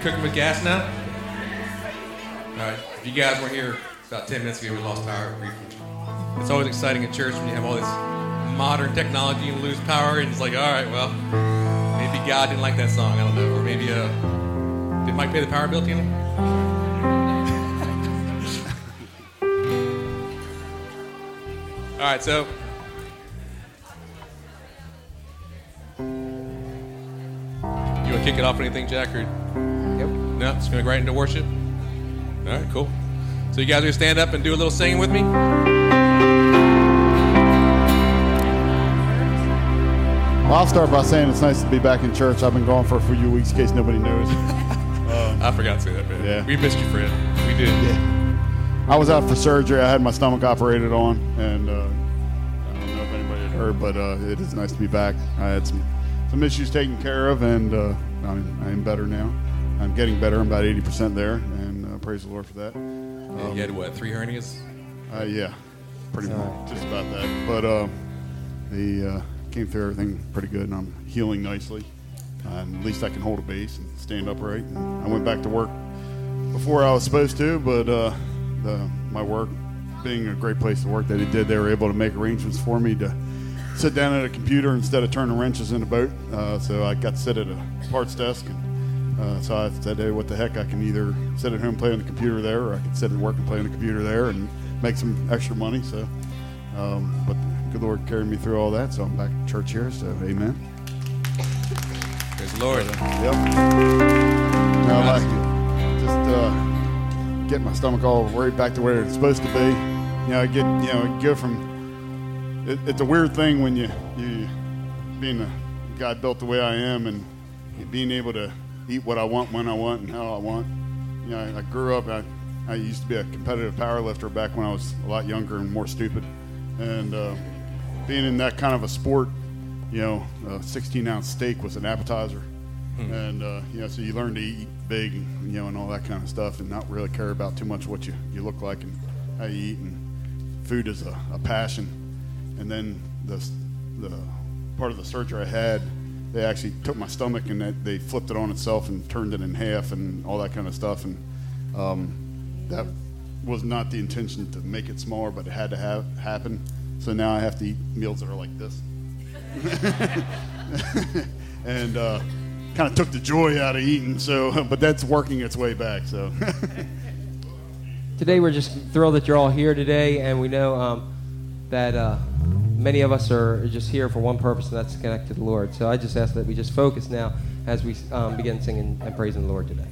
cooking with gas now? All right. If you guys weren't here about 10 minutes ago, we lost power briefly. It's always exciting in church when you have all this modern technology and lose power, and it's like, all right, well, maybe God didn't like that song. I don't know. Or maybe, uh, did Mike pay the power bill, Tina? all right, so. You want to kick it off with anything, Jack? Or? No, just going to go right into worship? All right, cool. So you guys are going to stand up and do a little singing with me? Well, I'll start by saying it's nice to be back in church. I've been gone for a few weeks in case nobody knows. I forgot to say that, man. Yeah. We missed you, Fred. We did. Yeah. I was out for surgery. I had my stomach operated on, and uh, I don't know if anybody had heard, but uh, it is nice to be back. I had some, some issues taken care of, and uh, I'm, I'm better now. I'm getting better. I'm about 80% there, and uh, praise the Lord for that. And you had, what, three hernias? Uh, yeah, pretty much, just about that. But uh, the uh, came through everything pretty good, and I'm healing nicely. Uh, and at least I can hold a base and stand upright. And I went back to work before I was supposed to, but uh, the, my work being a great place to work that he did, they were able to make arrangements for me to sit down at a computer instead of turning wrenches in a boat. Uh, so I got to sit at a parts desk, and uh, so I said, "Hey, what the heck? I can either sit at home play on the computer there, or I can sit at work and play on the computer there, and make some extra money." So, um, but the good Lord carried me through all that, so I'm back at church here. So, Amen. Praise the Lord. Yep. Now, like, just uh, get my stomach all right back to where it's supposed to be. You know, I get, you know, go from. It, it's a weird thing when you, you, being a guy built the way I am, and being able to eat what I want when I want and how I want. You know, I, I grew up. I, I used to be a competitive power lifter back when I was a lot younger and more stupid, and uh, being in that kind of a sport you know, a 16 ounce steak was an appetizer. And, uh, you know, so you learn to eat big, and, you know, and all that kind of stuff and not really care about too much what you, you look like and how you eat. And food is a, a passion. And then the, the part of the surgery I had, they actually took my stomach and they, they flipped it on itself and turned it in half and all that kind of stuff. And um, that was not the intention to make it smaller, but it had to have happen. So now I have to eat meals that are like this. and uh, kind of took the joy out of eating. So, but that's working its way back. So, Today, we're just thrilled that you're all here today, and we know um, that uh, many of us are just here for one purpose, and that's to connect to the Lord. So I just ask that we just focus now as we um, begin singing and praising the Lord today.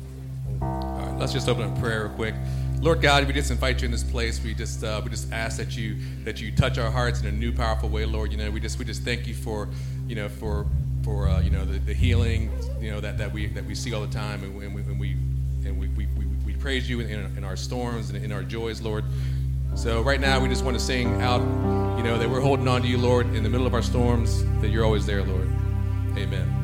All right, let's just open up prayer real quick. Lord God, we just invite you in this place. We just uh, we just ask that you that you touch our hearts in a new, powerful way, Lord. You know, we just we just thank you for you know for for uh, you know the, the healing you know that, that we that we see all the time, and, we- and we and we and we, we, we, we praise you in, in our storms and in our joys, Lord. So right now, we just want to sing out, you know, that we're holding on to you, Lord, in the middle of our storms. That you're always there, Lord. Amen.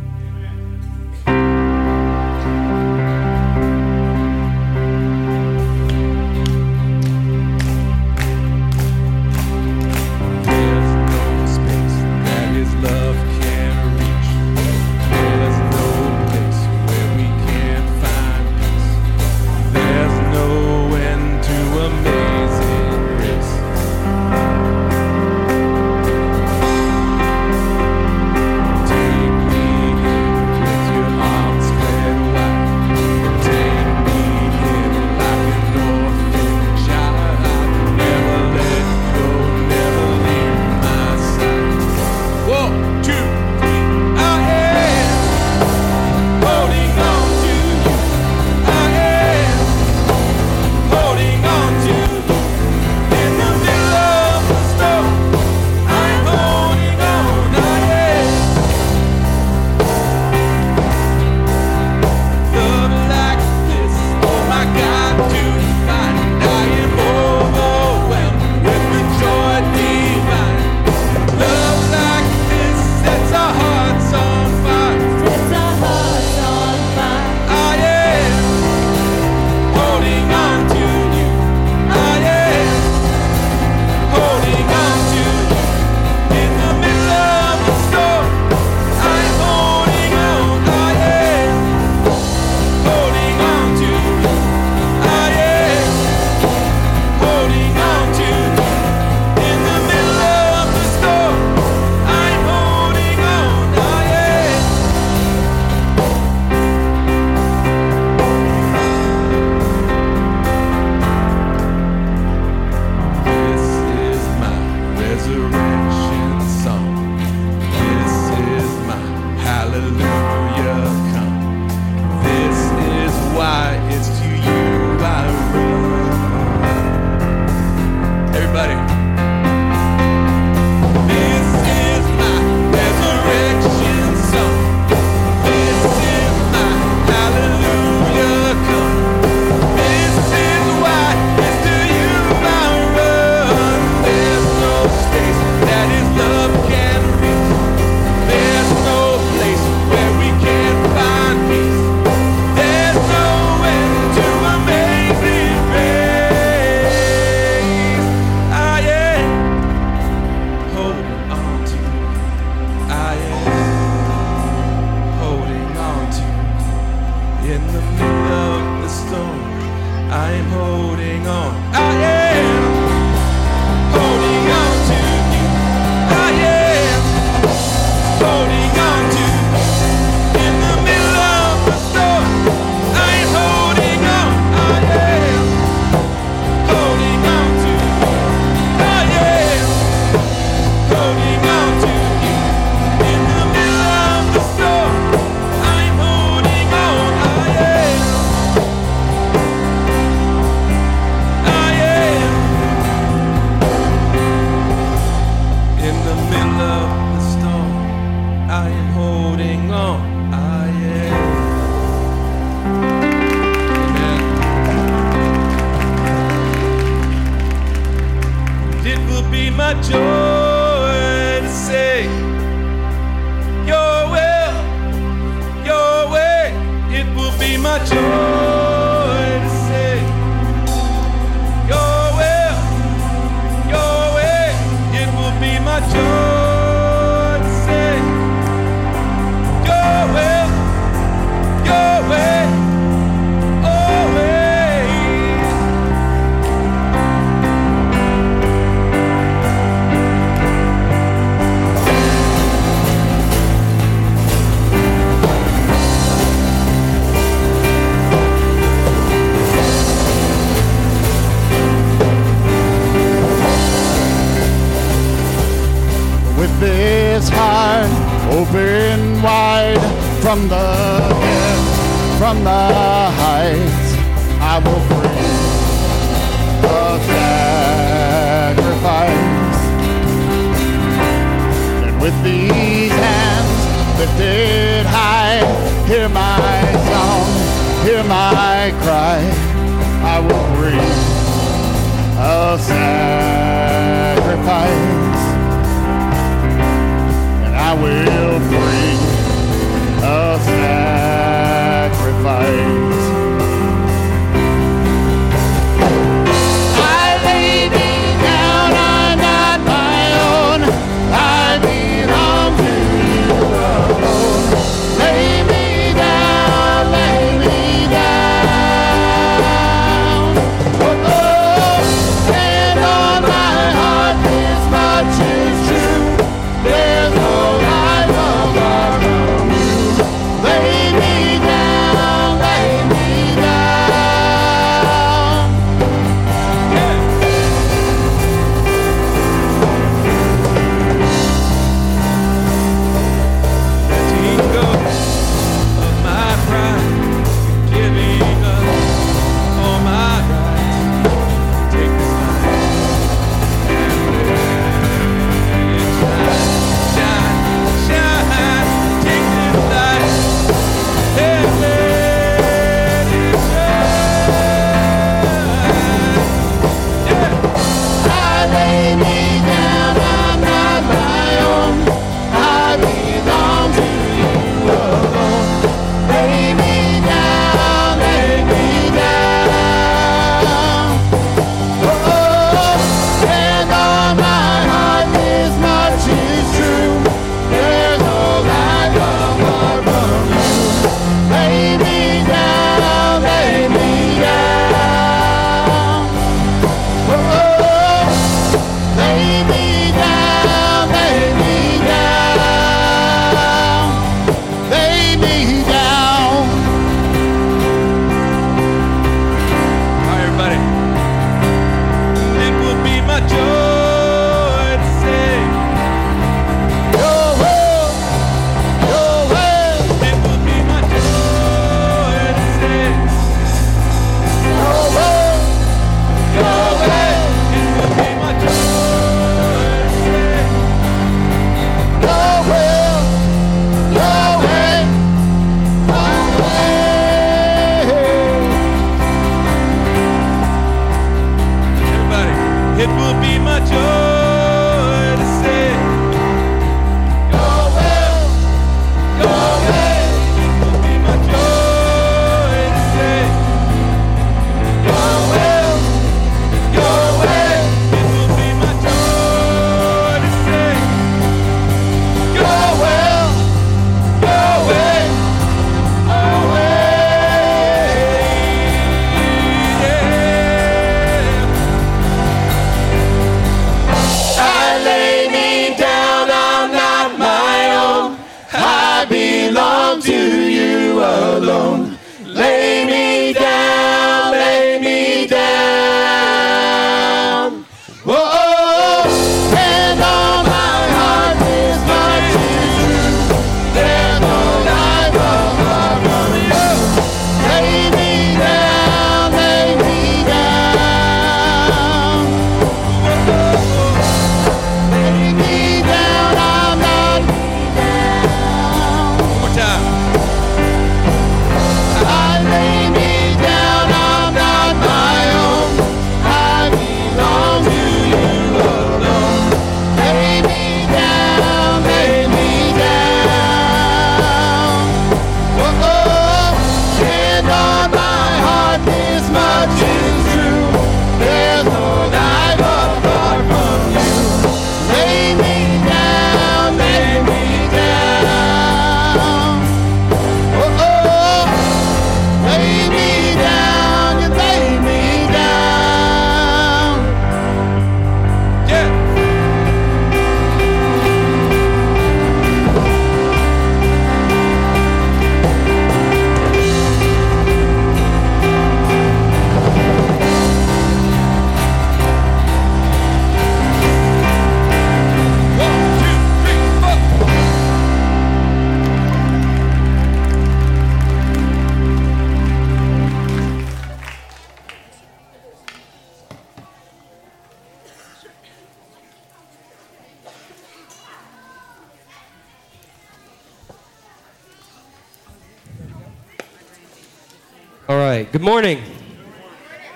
Good morning.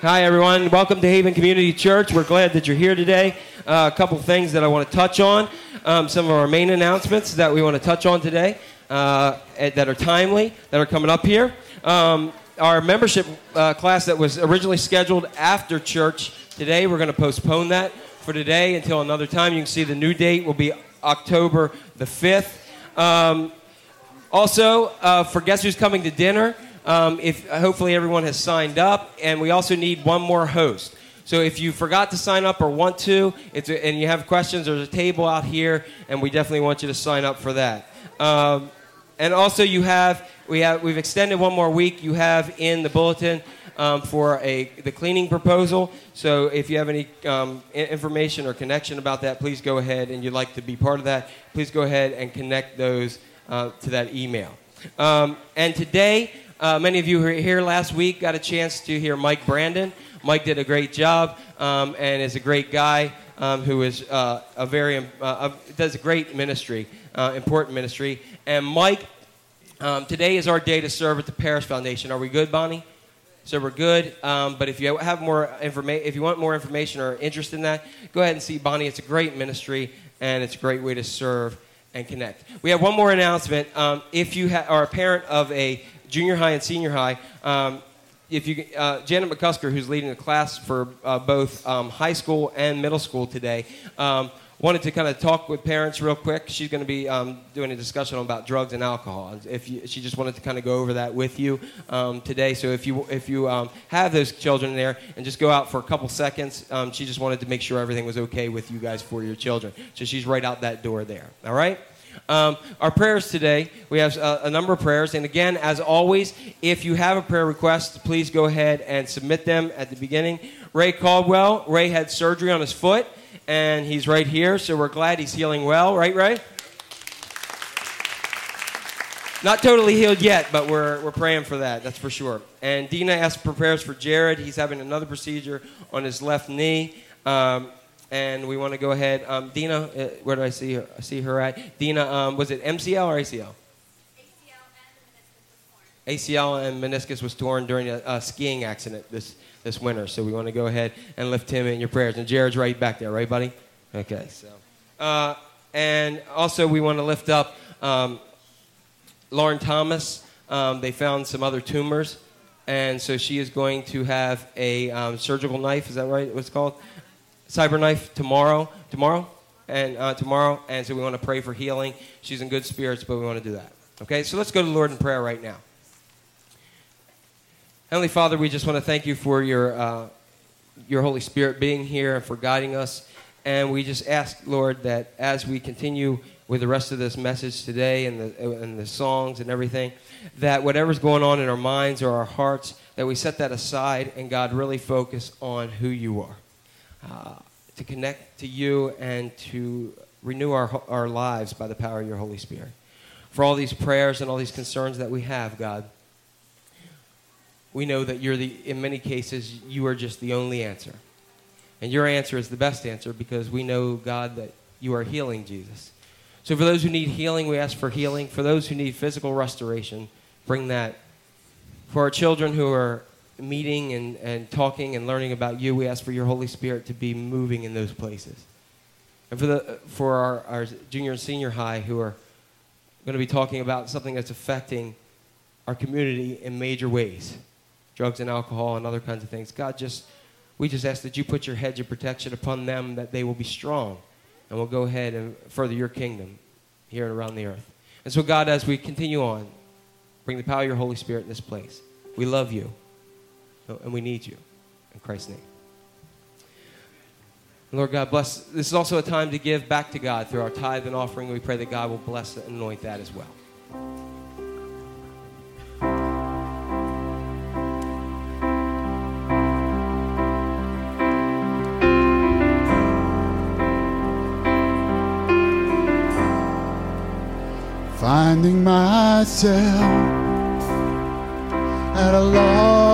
Hi, everyone. Welcome to Haven Community Church. We're glad that you're here today. Uh, a couple things that I want to touch on. Um, some of our main announcements that we want to touch on today uh, that are timely, that are coming up here. Um, our membership uh, class that was originally scheduled after church today, we're going to postpone that for today until another time. You can see the new date will be October the 5th. Um, also, uh, for Guess Who's Coming to Dinner, um, if hopefully everyone has signed up, and we also need one more host. So if you forgot to sign up or want to, a, and you have questions, there's a table out here, and we definitely want you to sign up for that. Um, and also, you have we have we've extended one more week. You have in the bulletin um, for a the cleaning proposal. So if you have any um, information or connection about that, please go ahead and you'd like to be part of that. Please go ahead and connect those uh, to that email. Um, and today uh, many of you who were here last week got a chance to hear Mike Brandon. Mike did a great job um, and is a great guy um, who is uh, a very uh, uh does a great ministry, uh, important ministry. And Mike, um, today is our day to serve at the Paris Foundation. Are we good, Bonnie? So we're good. Um, but if you have more information, if you want more information or interest in that, go ahead and see Bonnie. It's a great ministry and it's a great way to serve and connect. We have one more announcement. Um, if you ha- are a parent of a junior high and senior high. Um, if you, uh, Janet McCusker, who's leading the class for uh, both um, high school and middle school today, um, wanted to kind of talk with parents real quick. She's going to be um, doing a discussion about drugs and alcohol. If you, she just wanted to kind of go over that with you um, today. So if you if you um, have those children there and just go out for a couple seconds, um, she just wanted to make sure everything was okay with you guys for your children. So she's right out that door there. All right. Um, our prayers today, we have a, a, number of prayers. And again, as always, if you have a prayer request, please go ahead and submit them at the beginning. Ray Caldwell, Ray had surgery on his foot, and he's right here, so we're glad he's healing well, right, Ray? Not totally healed yet, but we're, we're praying for that, that's for sure. And Dina asked for prayers for Jared. He's having another procedure on his left knee. Um, and we want to go ahead. Um, Dina, uh, where do I see her? I see her at. Dina, um, was it MCL or ACL? ACL and meniscus was torn during a, a, skiing accident this, this winter. So we want to go ahead and lift him in your prayers. And Jared's right back there, right, buddy? Okay. So, uh, and also we want to lift up um, Lauren Thomas. Um, they found some other tumors, and so she is going to have a um, surgical knife. Is that right? What's called? Cyberknife tomorrow, tomorrow, and uh, tomorrow, and so we want to pray for healing. She's in good spirits, but we want to do that. Okay, so let's go to the Lord in prayer right now. Heavenly Father, we just want to thank you for your uh, your Holy Spirit being here and for guiding us. And we just ask, Lord, that as we continue with the rest of this message today and the, and the songs and everything, that whatever's going on in our minds or our hearts, that we set that aside and God really focus on who you are. Uh, to connect to you and to renew our, our lives by the power of your Holy Spirit. For all these prayers and all these concerns that we have, God, we know that you're the, in many cases, you are just the only answer. And your answer is the best answer because we know, God, that you are healing Jesus. So for those who need healing, we ask for healing. For those who need physical restoration, bring that. For our children who are meeting and, and talking and learning about you, we ask for your Holy Spirit to be moving in those places. And for, the, for our, our junior and senior high who are going to be talking about something that's affecting our community in major ways drugs and alcohol and other kinds of things. God, just we just ask that you put your hedge of protection upon them, that they will be strong, and will go ahead and further your kingdom here and around the earth. And so, God, as we continue on, bring the power of your Holy Spirit in this place. We love you Oh, and we need you. In Christ's name. Lord God, bless. This is also a time to give back to God through our tithe and offering. We pray that God will bless and anoint that as well. Finding myself at a loss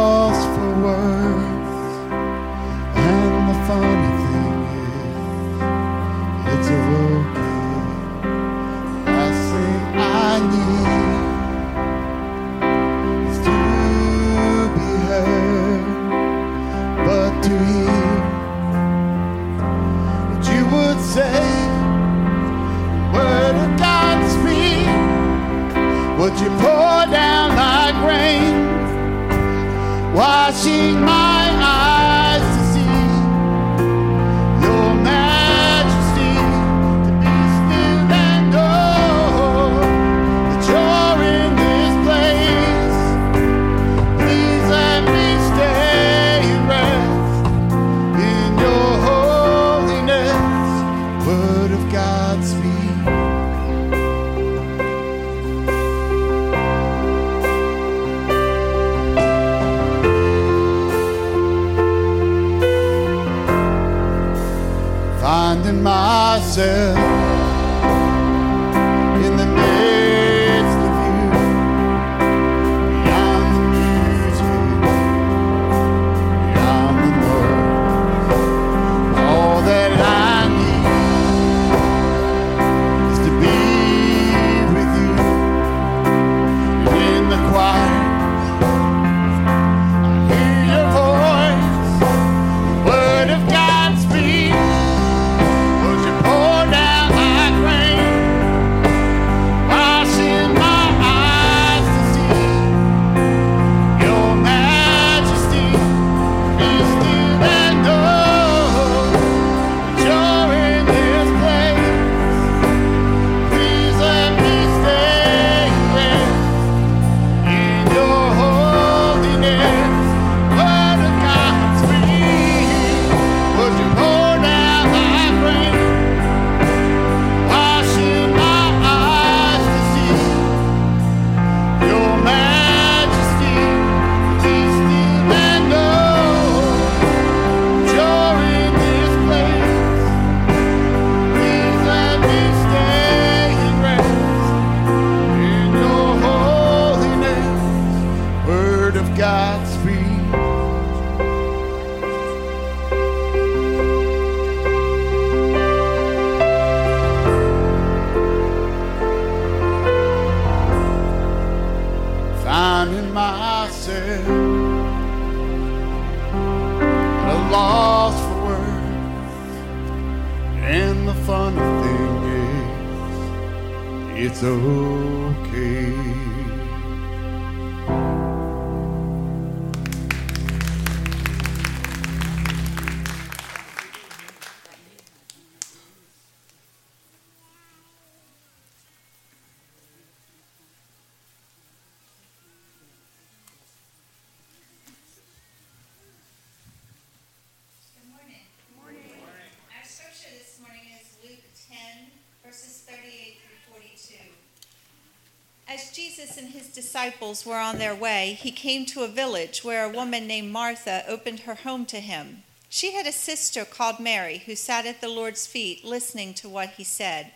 disciples were on their way, he came to a village where a woman named Martha opened her home to him. She had a sister called Mary who sat at the Lord's feet listening to what he said.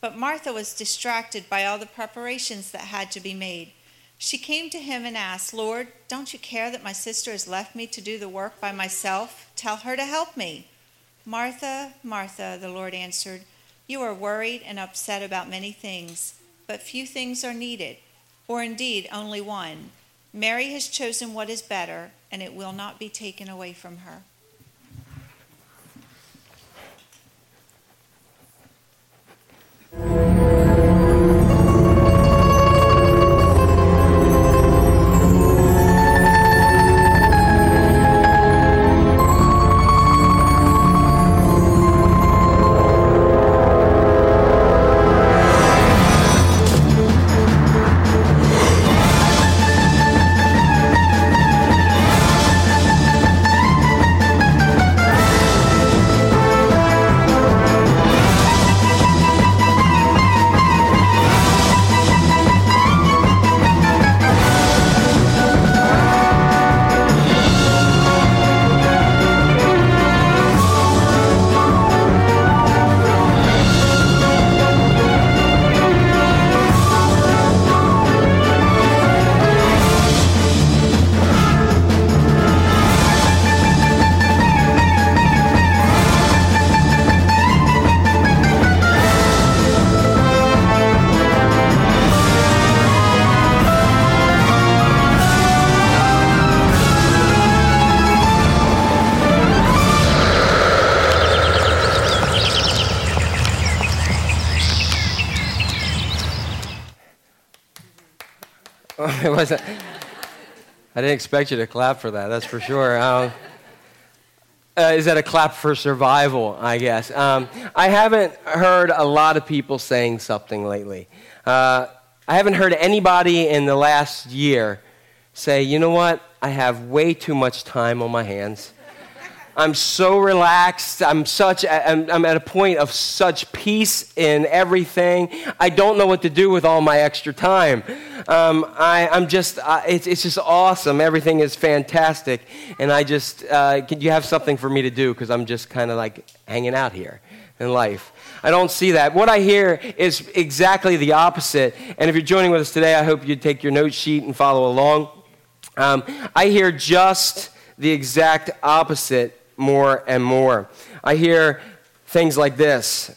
But Martha was distracted by all the preparations that had to be made. She came to him and asked, Lord, don't you care that my sister has left me to do the work by myself? Tell her to help me. Martha, Martha, the Lord answered, You are worried and upset about many things, but few things are needed, or indeed only one. Mary has chosen what is better, and it will not be taken away from her. it wasn't. I didn't expect you to clap for that. That's for sure. Um, uh, is that a clap for survival? I guess. Um, I haven't heard a lot of people saying something lately. Uh, I haven't heard anybody in the last year say, "You know what? I have way too much time on my hands." I'm so relaxed. I'm such. I'm, I'm, at a point of such peace in everything. I don't know what to do with all my extra time. Um, I, am just. Uh, it's, it's just awesome. Everything is fantastic, and I just. Uh, can you have something for me to do? Because I'm just kind of like hanging out here in life. I don't see that. What I hear is exactly the opposite. And if you're joining with us today, I hope you take your note sheet and follow along. Um, I hear just the exact opposite more and more. I hear things like this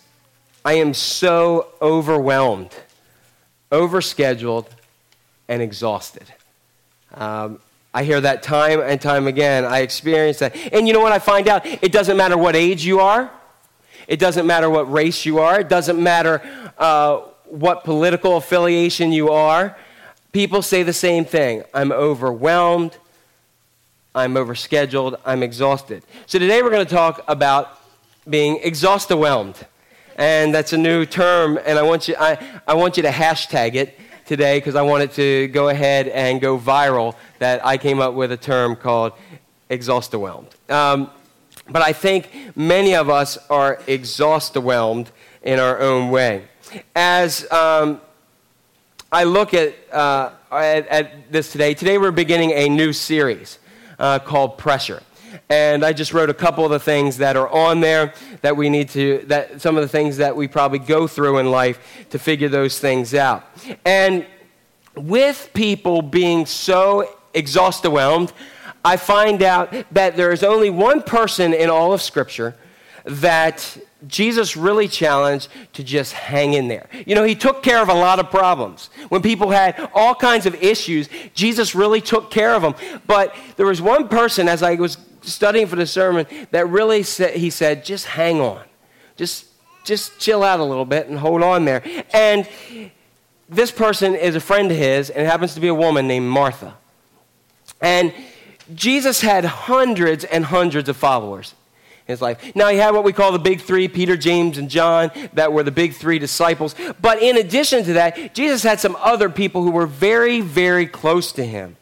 I am so overwhelmed, overscheduled, and exhausted. Um, I hear that time and time again. I experience that. And you know what I find out? It doesn't matter what age you are, it doesn't matter what race you are, it doesn't matter uh, what political affiliation you are. People say the same thing I'm overwhelmed, I'm overscheduled, I'm exhausted. So today we're going to talk about being exhaust-overwhelmed. And that's a new term, and I want you, I, I want you to hashtag it today because I want it to go ahead and go viral that I came up with a term called exhaust-overwhelmed. Um, but I think many of us are exhaust-overwhelmed in our own way. As um, I look at, uh, at, at this today, today we're beginning a new series uh, called Pressure. And I just wrote a couple of the things that are on there that we need to, that some of the things that we probably go through in life to figure those things out. And with people being so exhaust overwhelmed, I find out that there is only one person in all of Scripture that Jesus really challenged to just hang in there. You know, he took care of a lot of problems. When people had all kinds of issues, Jesus really took care of them. But there was one person, as I was studying for the sermon, that really said, he said, just hang on. Just, just chill out a little bit and hold on there. And this person is a friend of his, and it happens to be a woman named Martha. And Jesus had hundreds and hundreds of followers his life. Now, he had what we call the big three Peter, James, and John, that were the big three disciples. But in addition to that, Jesus had some other people who were very, very close to him.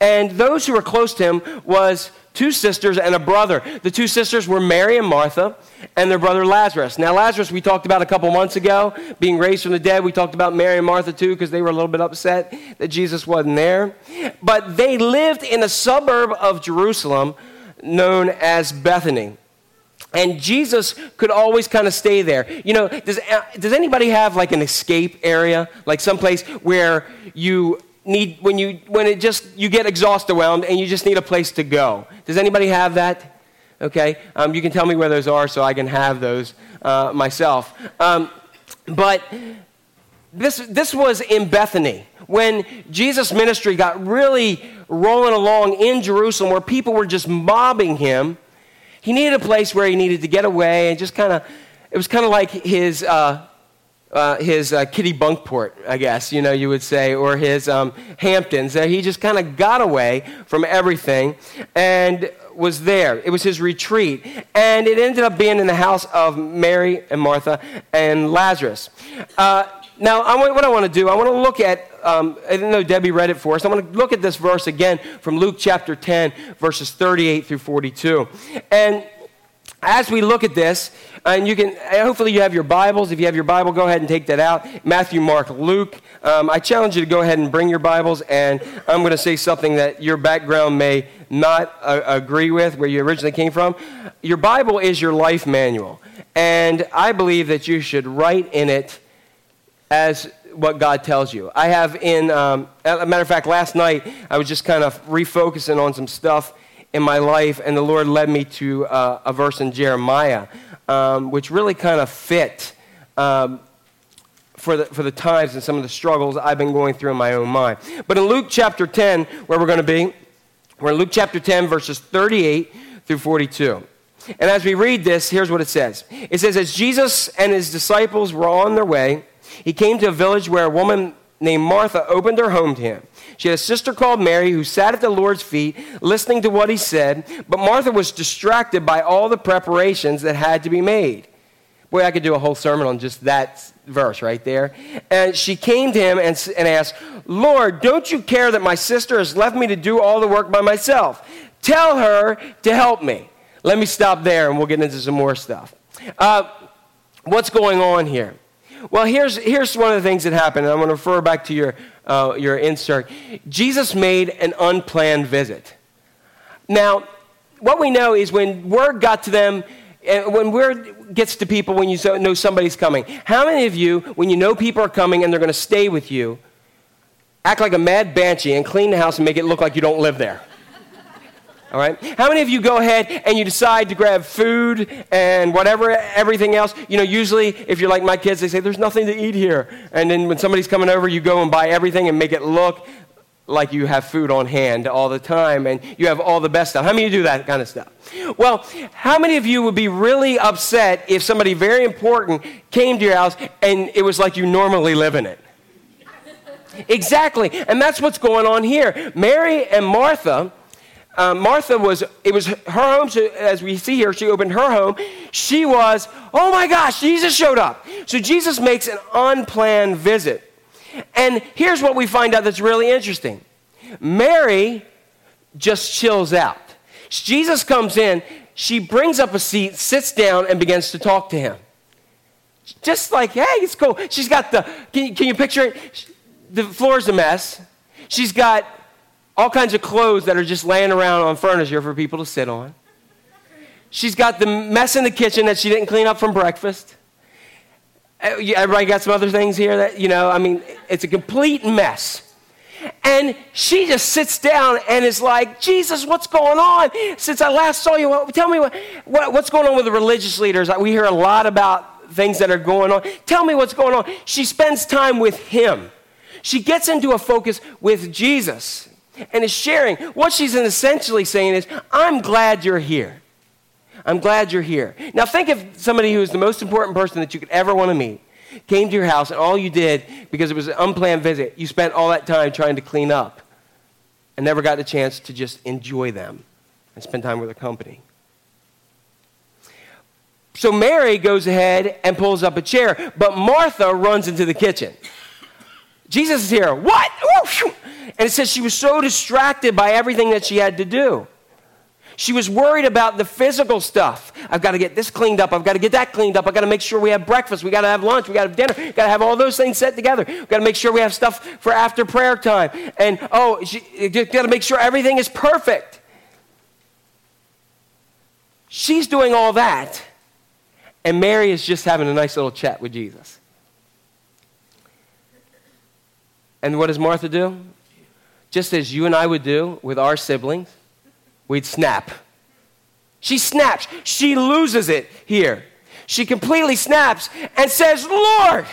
And those who were close to him was two sisters and a brother. The two sisters were Mary and Martha, and their brother Lazarus. Now, Lazarus, we talked about a couple months ago, being raised from the dead. We talked about Mary and Martha too, because they were a little bit upset that Jesus wasn't there. But they lived in a suburb of Jerusalem known as Bethany. And Jesus could always kind of stay there. You know, does, uh, does anybody have like an escape area? Like someplace where you need, when you, when it just, you get exhausted around and you just need a place to go. Does anybody have that? Okay. Um, you can tell me where those are so I can have those uh, myself. Um, but this, this was in Bethany when Jesus' ministry got really rolling along in Jerusalem where people were just mobbing him he needed a place where he needed to get away and just kind of, it was kind of like his, uh, uh, his uh, Kennebunkport, I guess, you know, you would say, or his um, Hamptons. That he just kind of got away from everything and was there. It was his retreat. And it ended up being in the house of Mary and Martha and Lazarus. Uh, now, I want, what I want to do, I want to look at, um, I didn't know Debbie read it for us. I want to look at this verse again from Luke chapter 10, verses 38 through 42. And as we look at this, and you can, hopefully you have your Bibles. If you have your Bible, go ahead and take that out. Matthew, Mark, Luke. Um, I challenge you to go ahead and bring your Bibles, and I'm going to say something that your background may not uh, agree with, where you originally came from. Your Bible is your life manual, and I believe that you should write in it as what God tells you. I have in, um, a matter of fact, last night I was just kind of refocusing on some stuff in my life, and the Lord led me to uh, a verse in Jeremiah, um, which really kind of fit um, for, the, for the times and some of the struggles I've been going through in my own mind. But in Luke chapter 10, where we're going to be, we're in Luke chapter 10, verses 38 through 42. And as we read this, here's what it says It says, As Jesus and his disciples were on their way, he came to a village where a woman named Martha opened her home to him. She had a sister called Mary who sat at the Lord's feet listening to what he said, but Martha was distracted by all the preparations that had to be made. Boy, I could do a whole sermon on just that verse right there. And she came to him and, and asked, Lord, don't you care that my sister has left me to do all the work by myself? Tell her to help me. Let me stop there and we'll get into some more stuff. Uh, what's going on here? Well, here's, here's one of the things that happened, and I'm going to refer back to your, uh, your insert. Jesus made an unplanned visit. Now, what we know is when word got to them, when word gets to people when you know somebody's coming, how many of you, when you know people are coming and they're going to stay with you, act like a mad banshee and clean the house and make it look like you don't live there? All right? How many of you go ahead and you decide to grab food and whatever, everything else? You know, usually if you're like my kids, they say, there's nothing to eat here. And then when somebody's coming over, you go and buy everything and make it look like you have food on hand all the time and you have all the best stuff. How many of you do that kind of stuff? Well, how many of you would be really upset if somebody very important came to your house and it was like you normally live in it? exactly. And that's what's going on here. Mary and Martha um, Martha was, it was her home, so as we see here, she opened her home. She was, oh my gosh, Jesus showed up. So Jesus makes an unplanned visit. And here's what we find out that's really interesting Mary just chills out. Jesus comes in, she brings up a seat, sits down, and begins to talk to him. Just like, hey, it's cool. She's got the, can you, can you picture it? The floor's a mess. She's got all kinds of clothes that are just laying around on furniture for people to sit on. She's got the mess in the kitchen that she didn't clean up from breakfast. Uh, everybody got some other things here that, you know, I mean, it's a complete mess. And she just sits down and is like, Jesus, what's going on? Since I last saw you, tell me what, what, what's going on with the religious leaders. We hear a lot about things that are going on. Tell me what's going on. She spends time with him. She gets into a focus with Jesus and is sharing. What she's essentially saying is, I'm glad you're here. I'm glad you're here. Now, think of somebody who is the most important person that you could ever want to meet. Came to your house, and all you did, because it was an unplanned visit, you spent all that time trying to clean up and never got the chance to just enjoy them and spend time with their company. So Mary goes ahead and pulls up a chair, but Martha runs into the kitchen. Jesus is here. What? And it says she was so distracted by everything that she had to do. She was worried about the physical stuff. I've got to get this cleaned up. I've got to get that cleaned up. I've got to make sure we have breakfast. We've got to have lunch. We've got to have dinner. We've got to have all those things set together. We've got to make sure we have stuff for after prayer time. And, oh, she got to make sure everything is perfect. She's doing all that. And Mary is just having a nice little chat with Jesus. And what does Martha do? Just as you and I would do with our siblings, we'd snap. She snaps. She loses it here. She completely snaps and says, Lord,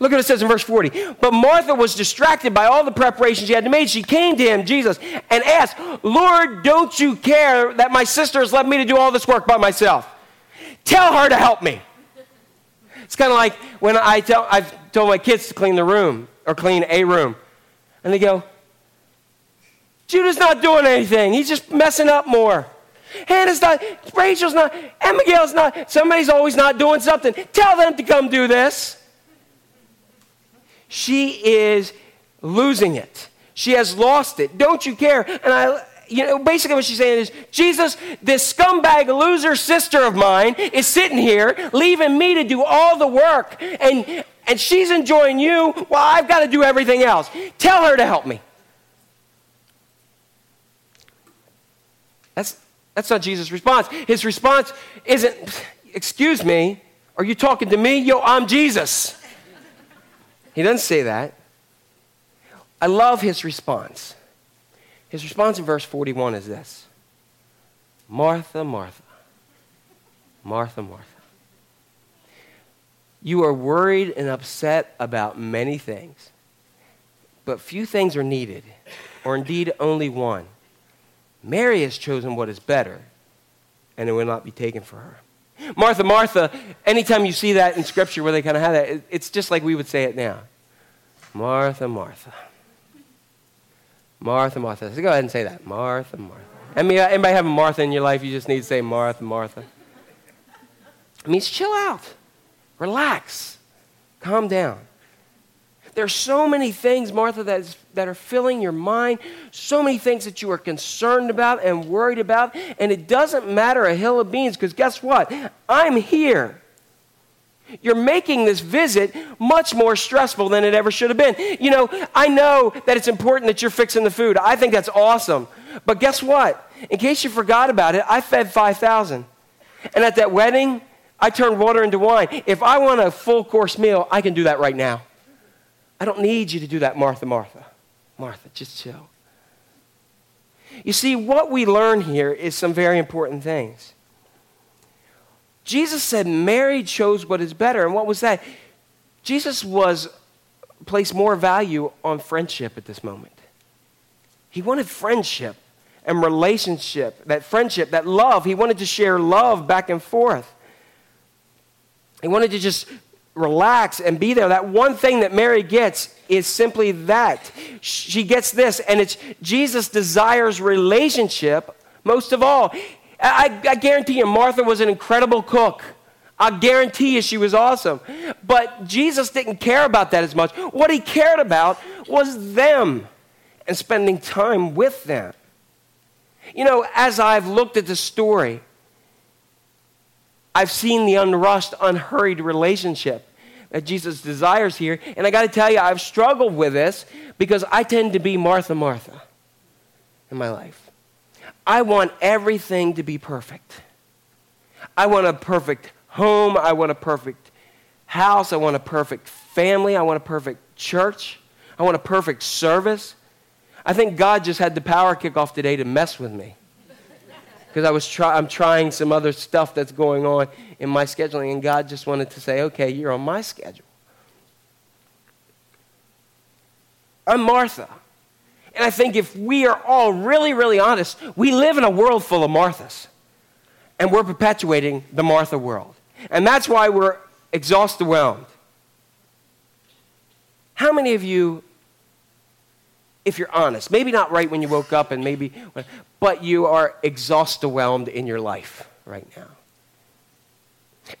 Look at what it says in verse 40. But Martha was distracted by all the preparations she had to make. She came to him, Jesus, and asked, Lord, don't you care that my sister has left me to do all this work by myself? Tell her to help me. It's kind of like when I tell, I've told my kids to clean the room or clean a room. And they go, Judah's not doing anything. He's just messing up more. Hannah's not, Rachel's not, Abigail's not. Somebody's always not doing something. Tell them to come do this. She is losing it. She has lost it. Don't you care? And I, you know, basically what she's saying is, Jesus, this scumbag loser sister of mine is sitting here, leaving me to do all the work. And and she's enjoying you while I've got to do everything else. Tell her to help me. That's, that's not Jesus' response. His response isn't, Excuse me, are you talking to me? Yo, I'm Jesus. He doesn't say that. I love his response. His response in verse 41 is this Martha, Martha, Martha, Martha. You are worried and upset about many things, but few things are needed, or indeed only one. Mary has chosen what is better, and it will not be taken for her. Martha, Martha, anytime you see that in Scripture where they kind of have that, it's just like we would say it now Martha, Martha. Martha, Martha. So go ahead and say that. Martha, Martha. Anybody, anybody have a Martha in your life? You just need to say Martha, Martha. It means chill out, relax, calm down. There's so many things, Martha, that, is, that are filling your mind, so many things that you are concerned about and worried about, and it doesn't matter a hill of beans because guess what? I'm here. You're making this visit much more stressful than it ever should have been. You know, I know that it's important that you're fixing the food. I think that's awesome. But guess what? In case you forgot about it, I fed 5,000. And at that wedding, I turned water into wine. If I want a full course meal, I can do that right now. I don't need you to do that, Martha, Martha. Martha, just chill. You see, what we learn here is some very important things. Jesus said Mary chose what is better. And what was that? Jesus was placed more value on friendship at this moment. He wanted friendship and relationship, that friendship, that love. He wanted to share love back and forth. He wanted to just relax and be there. That one thing that Mary gets is simply that. She gets this, and it's Jesus desires relationship most of all. I, I guarantee you, Martha was an incredible cook. I guarantee you she was awesome. But Jesus didn't care about that as much. What he cared about was them and spending time with them. You know, as I've looked at the story, I've seen the unrushed, unhurried relationship that Jesus desires here. And I got to tell you, I've struggled with this because I tend to be Martha, Martha in my life. I want everything to be perfect. I want a perfect home. I want a perfect house. I want a perfect family. I want a perfect church. I want a perfect service. I think God just had the power kick off today to mess with me. Because I was try- I'm trying some other stuff that's going on in my scheduling, and God just wanted to say, okay, you're on my schedule. I'm Martha. And I think if we are all really, really honest, we live in a world full of Marthas. And we're perpetuating the Martha world. And that's why we're exhausted. Overwhelmed. How many of you, if you're honest, maybe not right when you woke up and maybe, but you are exhausted in your life right now?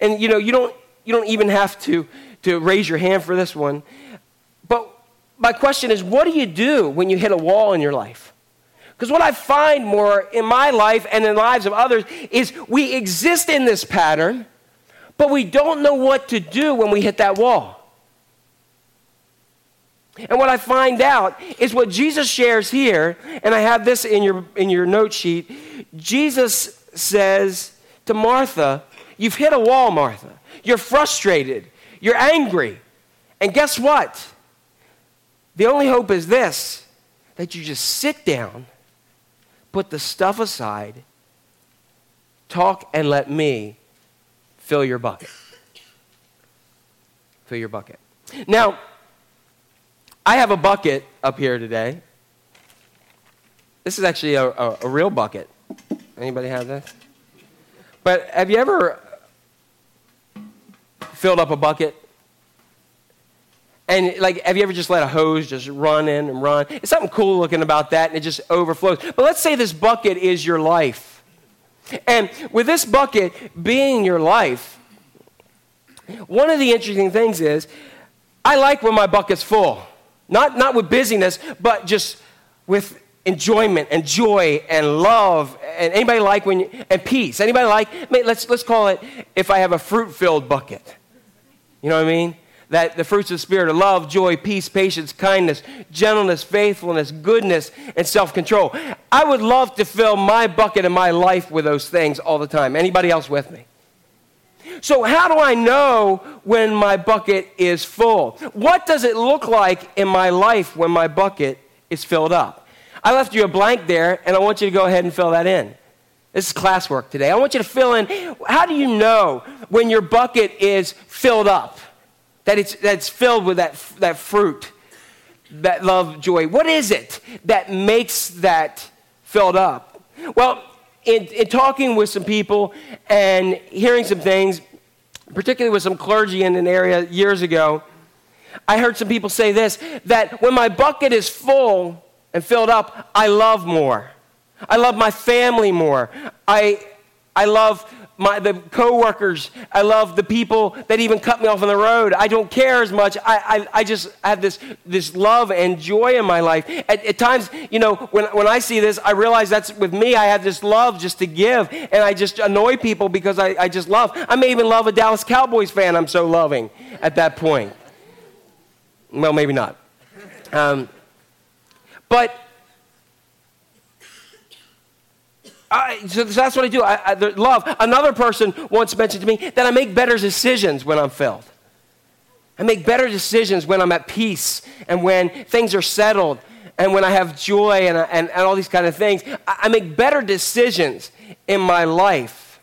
And you know, you don't, you don't even have to, to raise your hand for this one. But my question is what do you do when you hit a wall in your life? Because what I find more in my life and in the lives of others is we exist in this pattern, but we don't know what to do when we hit that wall. And what I find out is what Jesus shares here, and I have this in your, in your note sheet. Jesus says to Martha, You've hit a wall, Martha. You're frustrated. You're angry. And guess what? The only hope is this that you just sit down, put the stuff aside, talk, and let me fill your bucket. Fill your bucket. Now, I have a bucket up here today. This is actually a, a, a real bucket. Anybody have this? But have you ever filled up a bucket. And like, have you ever just let a hose just run in and run? It's something cool looking about that, and it just overflows. But let's say this bucket is your life. And with this bucket being your life, one of the interesting things is I like when my bucket's full. Not, not with busyness, but just with enjoyment and joy and love. And anybody like when you, and peace? Anybody like? Let's, let's call it if I have a fruit filled bucket. You know what I mean? That the fruits of the Spirit are love, joy, peace, patience, kindness, gentleness, faithfulness, goodness, and self control. I would love to fill my bucket in my life with those things all the time. Anybody else with me? So, how do I know when my bucket is full? What does it look like in my life when my bucket is filled up? I left you a blank there, and I want you to go ahead and fill that in. This is classwork today. I want you to fill in how do you know when your bucket is filled up? That it's, that's filled with that, that fruit, that love, joy. What is it that makes that filled up? Well, in, in talking with some people and hearing some things, particularly with some clergy in an area years ago, I heard some people say this that when my bucket is full, and filled up, I love more. I love my family more. I, I love my, the coworkers. I love the people that even cut me off on the road. I don't care as much. I, I, I just have this, this love and joy in my life. At, at times, you know, when, when I see this, I realize that's with me. I have this love just to give, and I just annoy people because I, I just love. I may even love a Dallas Cowboys fan. I'm so loving at that point. Well, maybe not. Um, but I, so that's what I do. I, I, love. Another person once mentioned to me that I make better decisions when I'm filled. I make better decisions when I'm at peace and when things are settled and when I have joy and, and, and all these kind of things. I, I make better decisions in my life.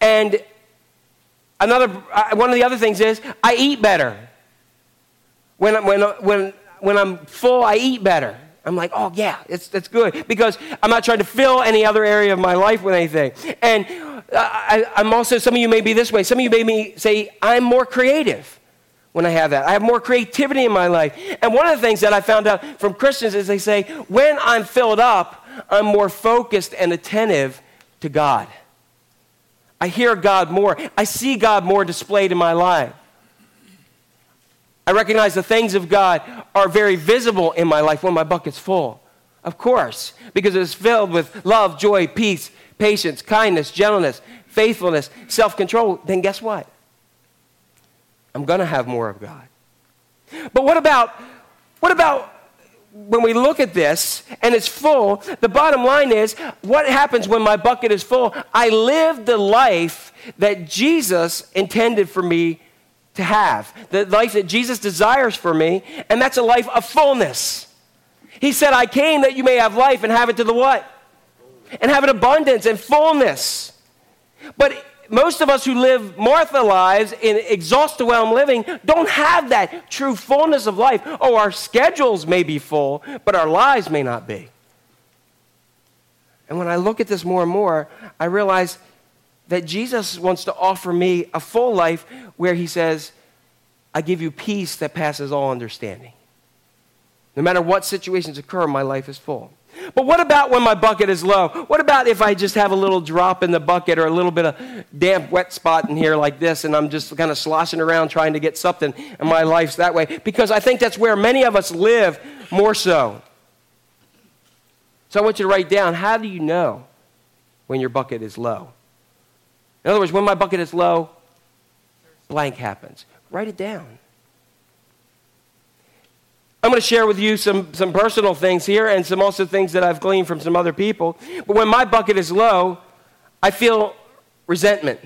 And another, one of the other things is I eat better. When, when, when, when I'm full, I eat better. I'm like, oh, yeah, it's, it's good because I'm not trying to fill any other area of my life with anything. And I, I'm also, some of you may be this way. Some of you may be, say, I'm more creative when I have that. I have more creativity in my life. And one of the things that I found out from Christians is they say, when I'm filled up, I'm more focused and attentive to God. I hear God more. I see God more displayed in my life. I recognize the things of God are very visible in my life when my bucket's full. Of course, because it's filled with love, joy, peace, patience, kindness, gentleness, faithfulness, self control. Then guess what? I'm going to have more of God. But what about, what about when we look at this and it's full? The bottom line is what happens when my bucket is full? I live the life that Jesus intended for me to have, the life that Jesus desires for me, and that's a life of fullness. He said, I came that you may have life and have it to the what? And have it abundance and fullness. But most of us who live Martha lives in exhaustewhelmed living don't have that true fullness of life. Oh, our schedules may be full, but our lives may not be. And when I look at this more and more, I realize that Jesus wants to offer me a full life where he says, I give you peace that passes all understanding. No matter what situations occur, my life is full. But what about when my bucket is low? What about if I just have a little drop in the bucket or a little bit of damp, wet spot in here like this, and I'm just kind of sloshing around trying to get something, and my life's that way? Because I think that's where many of us live more so. So I want you to write down how do you know when your bucket is low? In other words, when my bucket is low, blank happens. Write it down. I'm going to share with you some, some personal things here and some also things that I've gleaned from some other people. But when my bucket is low, I feel resentment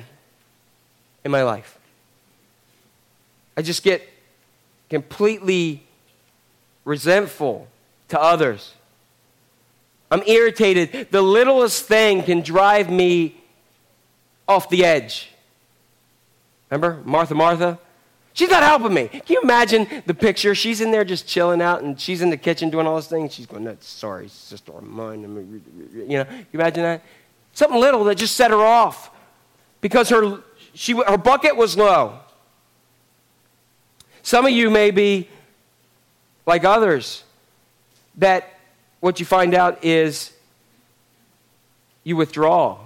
in my life. I just get completely resentful to others. I'm irritated. The littlest thing can drive me off the edge. Remember Martha, Martha? She's not helping me. Can you imagine the picture? She's in there just chilling out, and she's in the kitchen doing all this things. She's going, "That's sorry, sister of mine." You know, you imagine that? Something little that just set her off because her she her bucket was low. Some of you may be like others that what you find out is you withdraw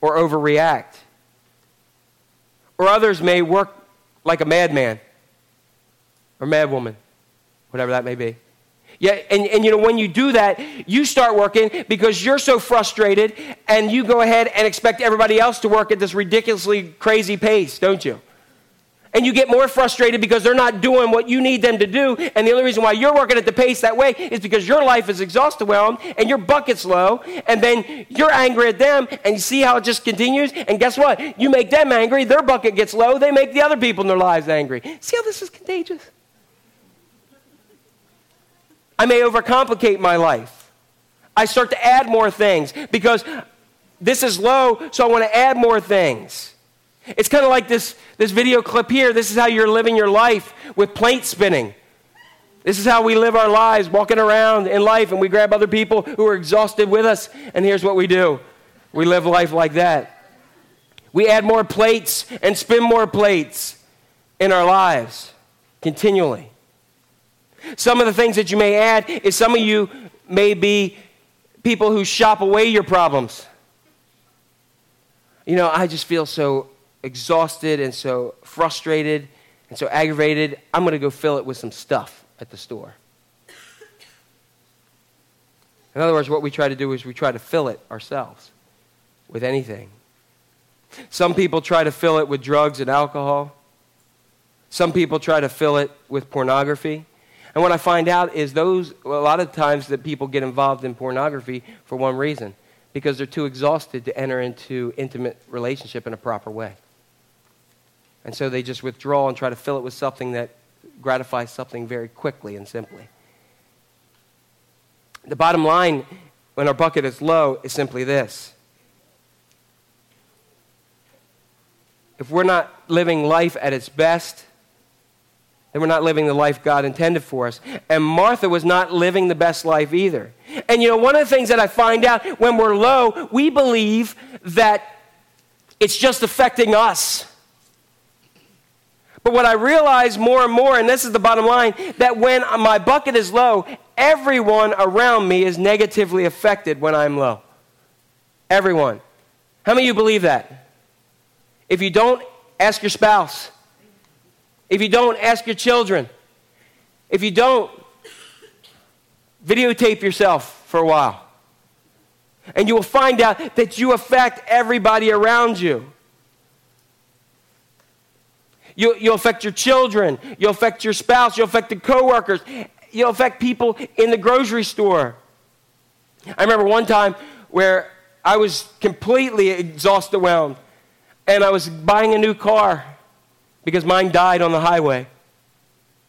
or overreact. Or others may work like a madman or madwoman, whatever that may be. Yeah, and, and you know, when you do that, you start working because you're so frustrated and you go ahead and expect everybody else to work at this ridiculously crazy pace, don't you? And you get more frustrated because they're not doing what you need them to do. And the only reason why you're working at the pace that way is because your life is exhaustewhelmed and your bucket's low. And then you're angry at them and you see how it just continues. And guess what? You make them angry, their bucket gets low, they make the other people in their lives angry. See how this is contagious? I may overcomplicate my life. I start to add more things because this is low, so I want to add more things. It's kind of like this, this video clip here. This is how you're living your life with plate spinning. This is how we live our lives, walking around in life, and we grab other people who are exhausted with us, and here's what we do we live life like that. We add more plates and spin more plates in our lives continually. Some of the things that you may add is some of you may be people who shop away your problems. You know, I just feel so exhausted and so frustrated and so aggravated. I'm going to go fill it with some stuff at the store. In other words, what we try to do is we try to fill it ourselves with anything. Some people try to fill it with drugs and alcohol. Some people try to fill it with pornography. And what I find out is those, a lot of times that people get involved in pornography for one reason because they're too exhausted to enter into intimate relationship in a proper way. And so they just withdraw and try to fill it with something that gratifies something very quickly and simply. The bottom line when our bucket is low is simply this. If we're not living life at its best, then we're not living the life God intended for us. And Martha was not living the best life either. And you know, one of the things that I find out when we're low, we believe that it's just affecting us. But what I realize more and more, and this is the bottom line, that when my bucket is low, everyone around me is negatively affected when I'm low. Everyone. How many of you believe that? If you don't, ask your spouse. If you don't, ask your children. If you don't, videotape yourself for a while. And you will find out that you affect everybody around you. You, you'll affect your children. You'll affect your spouse. You'll affect the coworkers. You'll affect people in the grocery store. I remember one time where I was completely exhausted, wound, and I was buying a new car because mine died on the highway.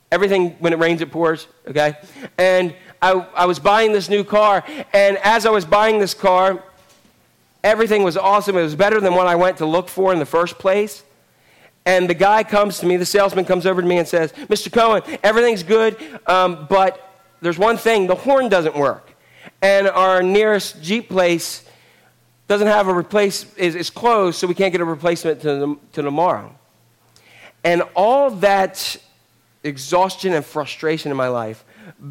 Everything, when it rains, it pours, okay? And I, I was buying this new car, and as I was buying this car, everything was awesome. It was better than what I went to look for in the first place. And the guy comes to me, the salesman comes over to me and says, Mr. Cohen, everything's good, um, but there's one thing the horn doesn't work. And our nearest Jeep place doesn't have a replace, is, is closed, so we can't get a replacement to, to tomorrow. And all that exhaustion and frustration in my life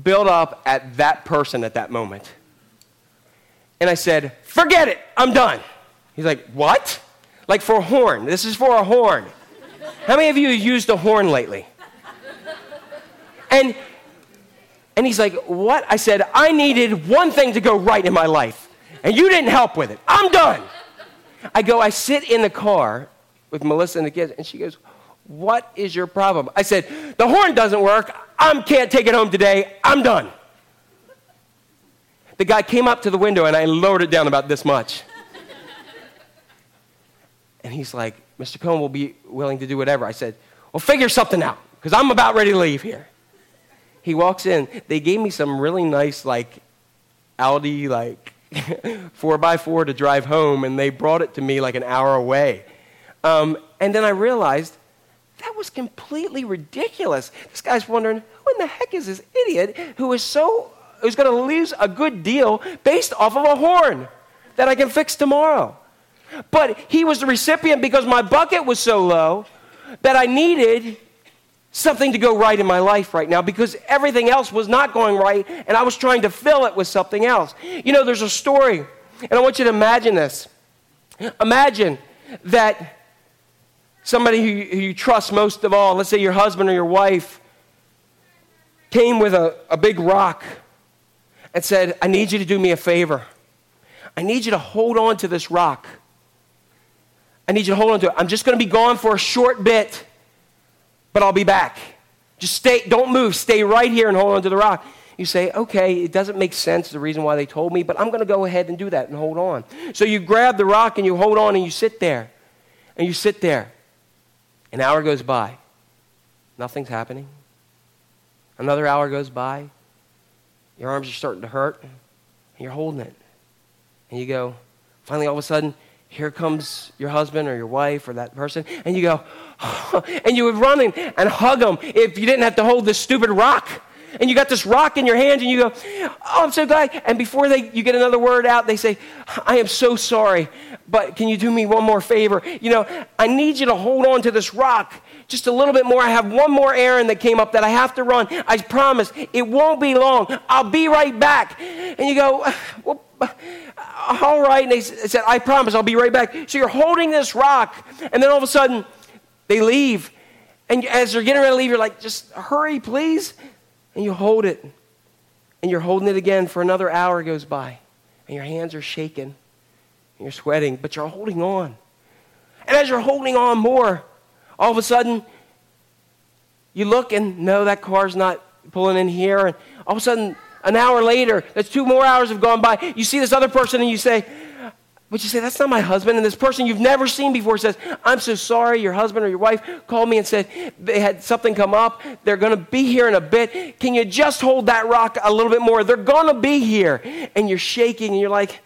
built up at that person at that moment. And I said, Forget it, I'm done. He's like, What? Like for a horn. This is for a horn. How many of you have used a horn lately? And and he's like, What? I said, I needed one thing to go right in my life, and you didn't help with it. I'm done. I go, I sit in the car with Melissa and the kids, and she goes, what is your problem? I said, The horn doesn't work. I can't take it home today. I'm done. The guy came up to the window and I lowered it down about this much. and he's like, Mr. Cohen will be willing to do whatever. I said, Well, figure something out because I'm about ready to leave here. He walks in. They gave me some really nice, like, Audi, like, 4x4 to drive home, and they brought it to me like an hour away. Um, and then I realized that was completely ridiculous. This guy's wondering, who in the heck is this idiot who is so who's going to lose a good deal based off of a horn that I can fix tomorrow? But he was the recipient because my bucket was so low that I needed something to go right in my life right now because everything else was not going right and I was trying to fill it with something else. You know, there's a story, and I want you to imagine this. Imagine that somebody who, you trust most of all, let's say your husband or your wife, came with a, a big rock and said, I need you to do me a favor. I need you to hold on to this rock. I need you to hold on to it. I'm just going to be gone for a short bit, but I'll be back. Just stay, don't move. Stay right here and hold on to the rock. You say, okay, it doesn't make sense, the reason why they told me, but I'm going to go ahead and do that and hold on. So you grab the rock and you hold on and you sit there. And you sit there. An hour goes by, nothing's happening. Another hour goes by, your arms are starting to hurt, and you're holding it. And you go, finally, all of a sudden, here comes your husband or your wife or that person, and you go, and you would run and hug them if you didn't have to hold this stupid rock. and you got this rock in your hand and you go, Oh, I'm so glad. And before they, you get another word out, they say, I am so sorry, but can you do me one more favor? You know, I need you to hold on to this rock just a little bit more. I have one more errand that came up that I have to run. I promise it won't be long. I'll be right back. And you go, well, all right. And they said, I promise I'll be right back. So you're holding this rock, and then all of a sudden they leave. And as they're getting ready to leave, you're like, just hurry, please. And you hold it. And you're holding it again for another hour goes by. And your hands are shaking. And you're sweating, but you're holding on. And as you're holding on more, all of a sudden, you look and no, that car's not pulling in here. And all of a sudden, an hour later, that's two more hours have gone by. You see this other person and you say, but you say, that's not my husband. And this person you've never seen before says, I'm so sorry. Your husband or your wife called me and said they had something come up. They're going to be here in a bit. Can you just hold that rock a little bit more? They're going to be here. And you're shaking and you're like,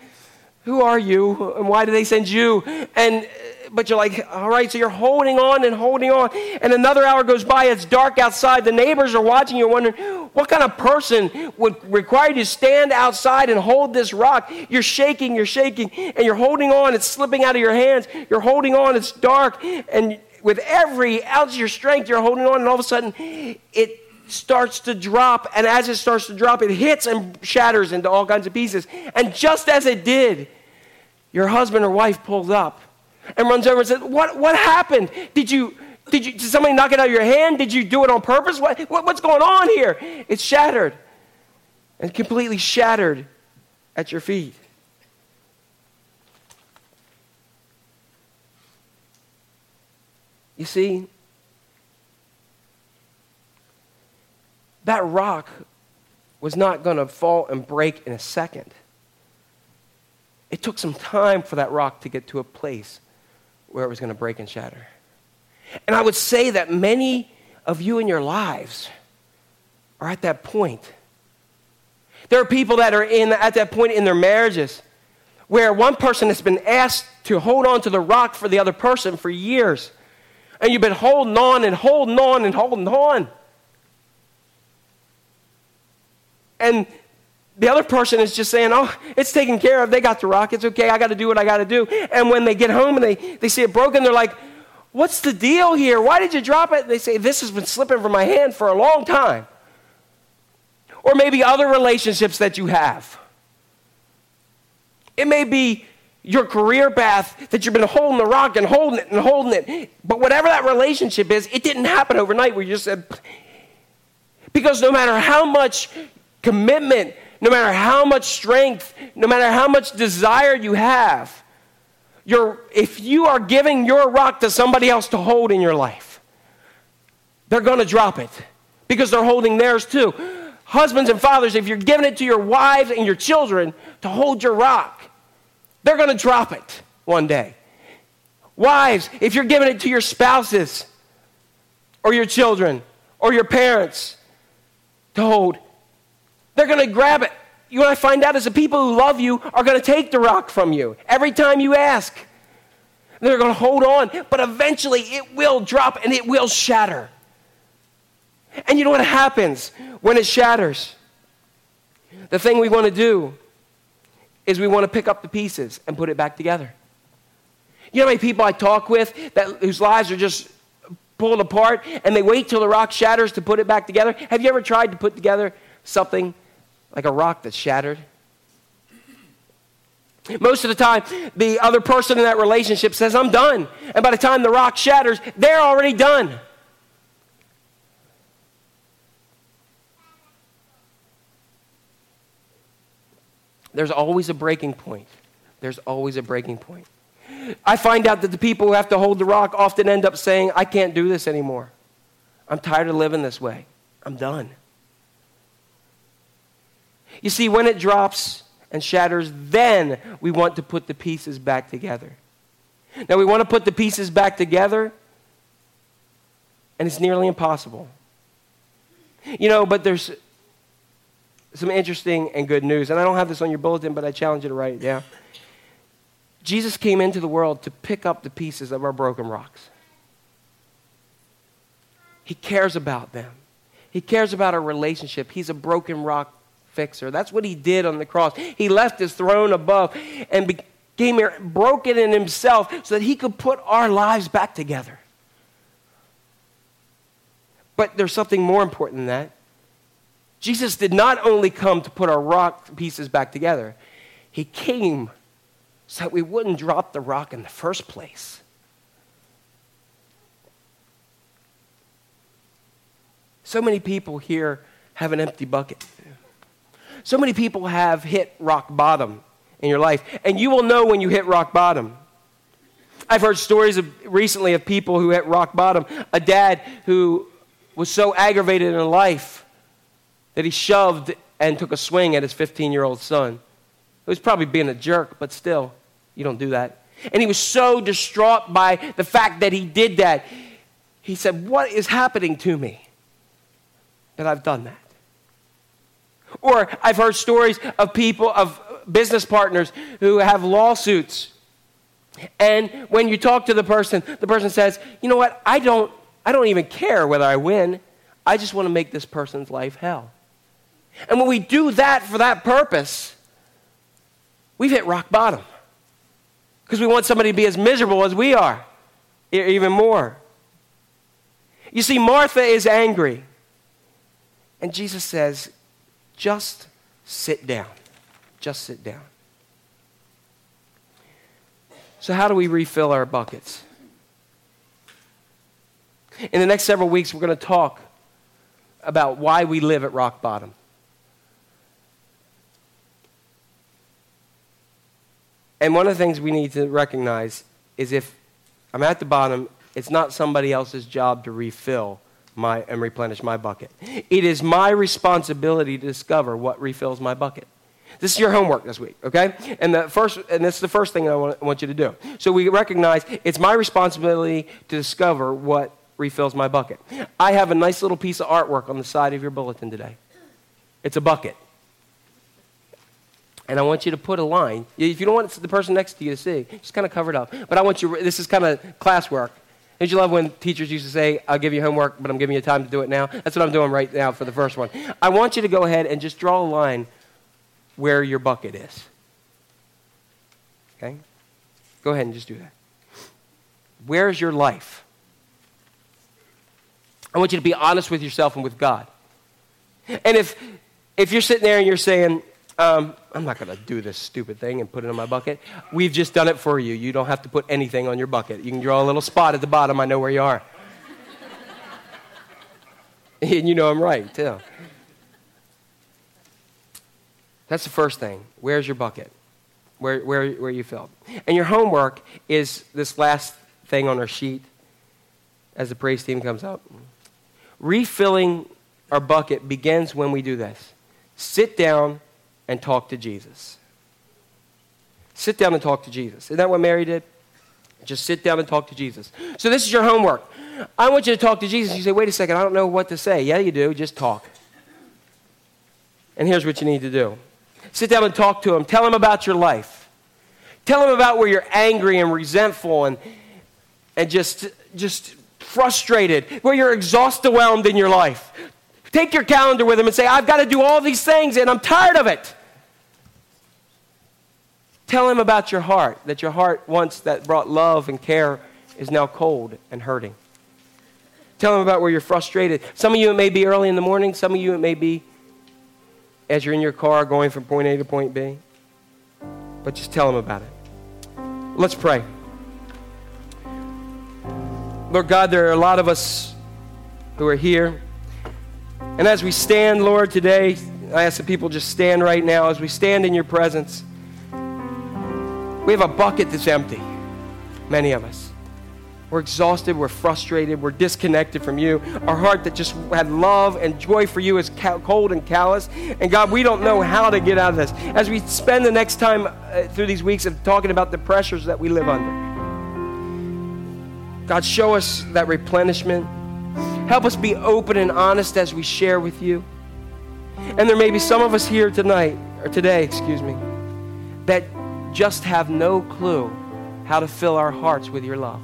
who are you? And why did they send you? And but you're like, all right, so you're holding on and holding on. And another hour goes by, it's dark outside. The neighbors are watching. You're wondering, what kind of person would require you to stand outside and hold this rock? You're shaking, you're shaking, and you're holding on. It's slipping out of your hands. You're holding on. It's dark. And with every ounce of your strength, you're holding on. And all of a sudden, it starts to drop. And as it starts to drop, it hits and shatters into all kinds of pieces. And just as it did, your husband or wife pulls up and runs over and says, What, what happened? Did you, did you, did somebody knock it out of your hand? Did you do it on purpose? What, what, what's going on here? It's shattered and completely shattered at your feet. You see, that rock was not going to fall and break in a second. It took some time for that rock to get to a place where it was going to break and shatter. And I would say that many of you in your lives are at that point. There are people that are in, at that point in their marriages where one person has been asked to hold on to the rock for the other person for years. And you've been holding on and holding on and holding on. And the other person is just saying, Oh, it's taken care of. They got the rock. It's okay. I got to do what I got to do. And when they get home and they, they see it broken, they're like, What's the deal here? Why did you drop it? And they say, This has been slipping from my hand for a long time. Or maybe other relationships that you have. It may be your career path that you've been holding the rock and holding it and holding it. But whatever that relationship is, it didn't happen overnight where you just said, because no matter how much commitment no matter how much strength, no matter how much desire you have, you if you are giving your rock to somebody else to hold in your life, they're going to drop it because they're holding theirs too. Husbands and fathers, if you're giving it to your wives and your children to hold your rock, they're going to drop it one day. Wives, if you're giving it to your spouses or your children or your parents to hold, they're going to grab it. You want to find out is the people who love you are going to take the rock from you every time you ask. They're going to hold on, but eventually it will drop and it will shatter. And you know what happens when it shatters? The thing we want to do is we want to pick up the pieces and put it back together. You know how many people I talk with that, whose lives are just pulled apart and they wait till the rock shatters to put it back together? Have you ever tried to put together something like a rock that's shattered. Most of the time, the other person in that relationship says, I'm done. And by the time the rock shatters, they're already done. There's always a breaking point. There's always a breaking point. I find out that the people who have to hold the rock often end up saying, I can't do this anymore. I'm tired of living this way. I'm done. You see, when it drops and shatters, then we want to put the pieces back together. Now, we want to put the pieces back together, and it's nearly impossible. You know, but there's some interesting and good news. And I don't have this on your bulletin, but I challenge you to write it down. Jesus came into the world to pick up the pieces of our broken rocks. He cares about them. He cares about our relationship. He's a broken rock fixer. That's what he did on the cross. He left his throne above and became broken in himself so that he could put our lives back together. But there's something more important than that. Jesus did not only come to put our rock pieces back together, he came so that we wouldn't drop the rock in the first place. So many people here have an empty bucket. So many people have hit rock bottom in your life, and you will know when you hit rock bottom. I've heard stories of, recently of people who hit rock bottom. A dad who was so aggravated in life that he shoved and took a swing at his 15 year old son. He was probably being a jerk, but still, you don't do that. And he was so distraught by the fact that he did that. He said, What is happening to me that I've done that? Or I've heard stories of people, of business partners who have lawsuits. And when you talk to the person, the person says, You know what? I don't, I don't even care whether I win. I just want to make this person's life hell. And when we do that for that purpose, we've hit rock bottom. Because we want somebody to be as miserable as we are, even more. You see, Martha is angry. And Jesus says, just sit down. Just sit down. So, how do we refill our buckets? In the next several weeks, we're going to talk about why we live at rock bottom. And one of the things we need to recognize is if I'm at the bottom, it's not somebody else's job to refill my, and replenish my bucket. It is my responsibility to discover what refills my bucket. This is your homework this week, okay? And the first, and this is the first thing I want, want you to do. So we recognize it's my responsibility to discover what refills my bucket. I have a nice little piece of artwork on the side of your bulletin today. It's a bucket. And I want you to put a line. If you don't want the person next to you to see, just kind of cover it up. But I want you, this is kind of classwork. Did you love when teachers used to say, I'll give you homework, but I'm giving you time to do it now? That's what I'm doing right now for the first one. I want you to go ahead and just draw a line where your bucket is. Okay? Go ahead and just do that. Where's your life? I want you to be honest with yourself and with God. And if, if you're sitting there and you're saying, um, I'm not going to do this stupid thing and put it in my bucket. We've just done it for you. You don't have to put anything on your bucket. You can draw a little spot at the bottom. I know where you are. and you know I'm right, too. That's the first thing. Where's your bucket? Where, where, where you filled? And your homework is this last thing on our sheet as the praise team comes up. Refilling our bucket begins when we do this. Sit down and talk to Jesus. Sit down and talk to Jesus. Isn't that what Mary did? Just sit down and talk to Jesus. So, this is your homework. I want you to talk to Jesus. You say, wait a second, I don't know what to say. Yeah, you do. Just talk. And here's what you need to do sit down and talk to him. Tell him about your life. Tell him about where you're angry and resentful and, and just, just frustrated, where you're exhausted, overwhelmed in your life. Take your calendar with him and say, I've got to do all these things and I'm tired of it. Tell him about your heart, that your heart once that brought love and care is now cold and hurting. Tell him about where you're frustrated. Some of you, it may be early in the morning. Some of you, it may be as you're in your car going from point A to point B. But just tell him about it. Let's pray. Lord God, there are a lot of us who are here and as we stand, Lord, today, I ask that people just stand right now as we stand in your presence. We have a bucket that's empty, many of us. We're exhausted, we're frustrated, we're disconnected from you. Our heart that just had love and joy for you is cold and callous. And God, we don't know how to get out of this. As we spend the next time uh, through these weeks of talking about the pressures that we live under, God, show us that replenishment Help us be open and honest as we share with you. And there may be some of us here tonight, or today, excuse me, that just have no clue how to fill our hearts with your love.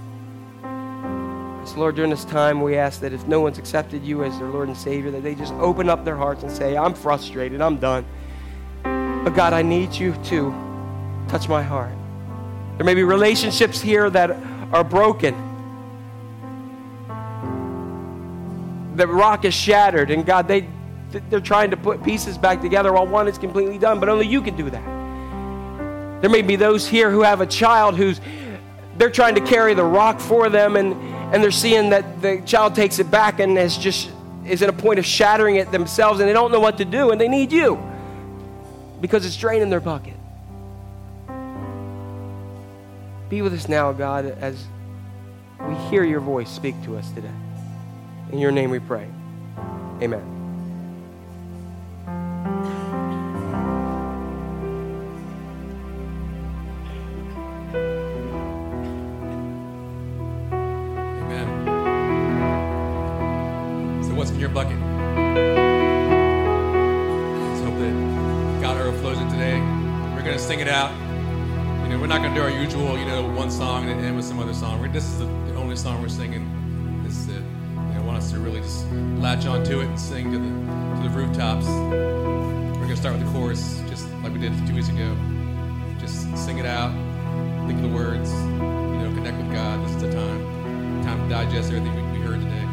So, Lord, during this time, we ask that if no one's accepted you as their Lord and Savior, that they just open up their hearts and say, I'm frustrated, I'm done. But God, I need you to touch my heart. There may be relationships here that are broken. The rock is shattered, and God, they, they're trying to put pieces back together while one is completely done, but only you can do that. There may be those here who have a child who's they're trying to carry the rock for them and, and they're seeing that the child takes it back and is just is at a point of shattering it themselves and they don't know what to do and they need you because it's draining their bucket. Be with us now, God, as we hear your voice speak to us today. In your name we pray. Amen. Amen. So, what's in your bucket? Let's hope that God overflows today. We're going to sing it out. You know, we're not going to do our usual, you know, one song and end with some other song. This is the only song we're singing. Latch onto it and sing to the to the rooftops. We're going to start with the chorus, just like we did two weeks ago. Just sing it out. Think of the words. You know, connect with God. This is the time. Time to digest everything we, we heard today.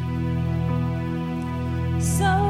So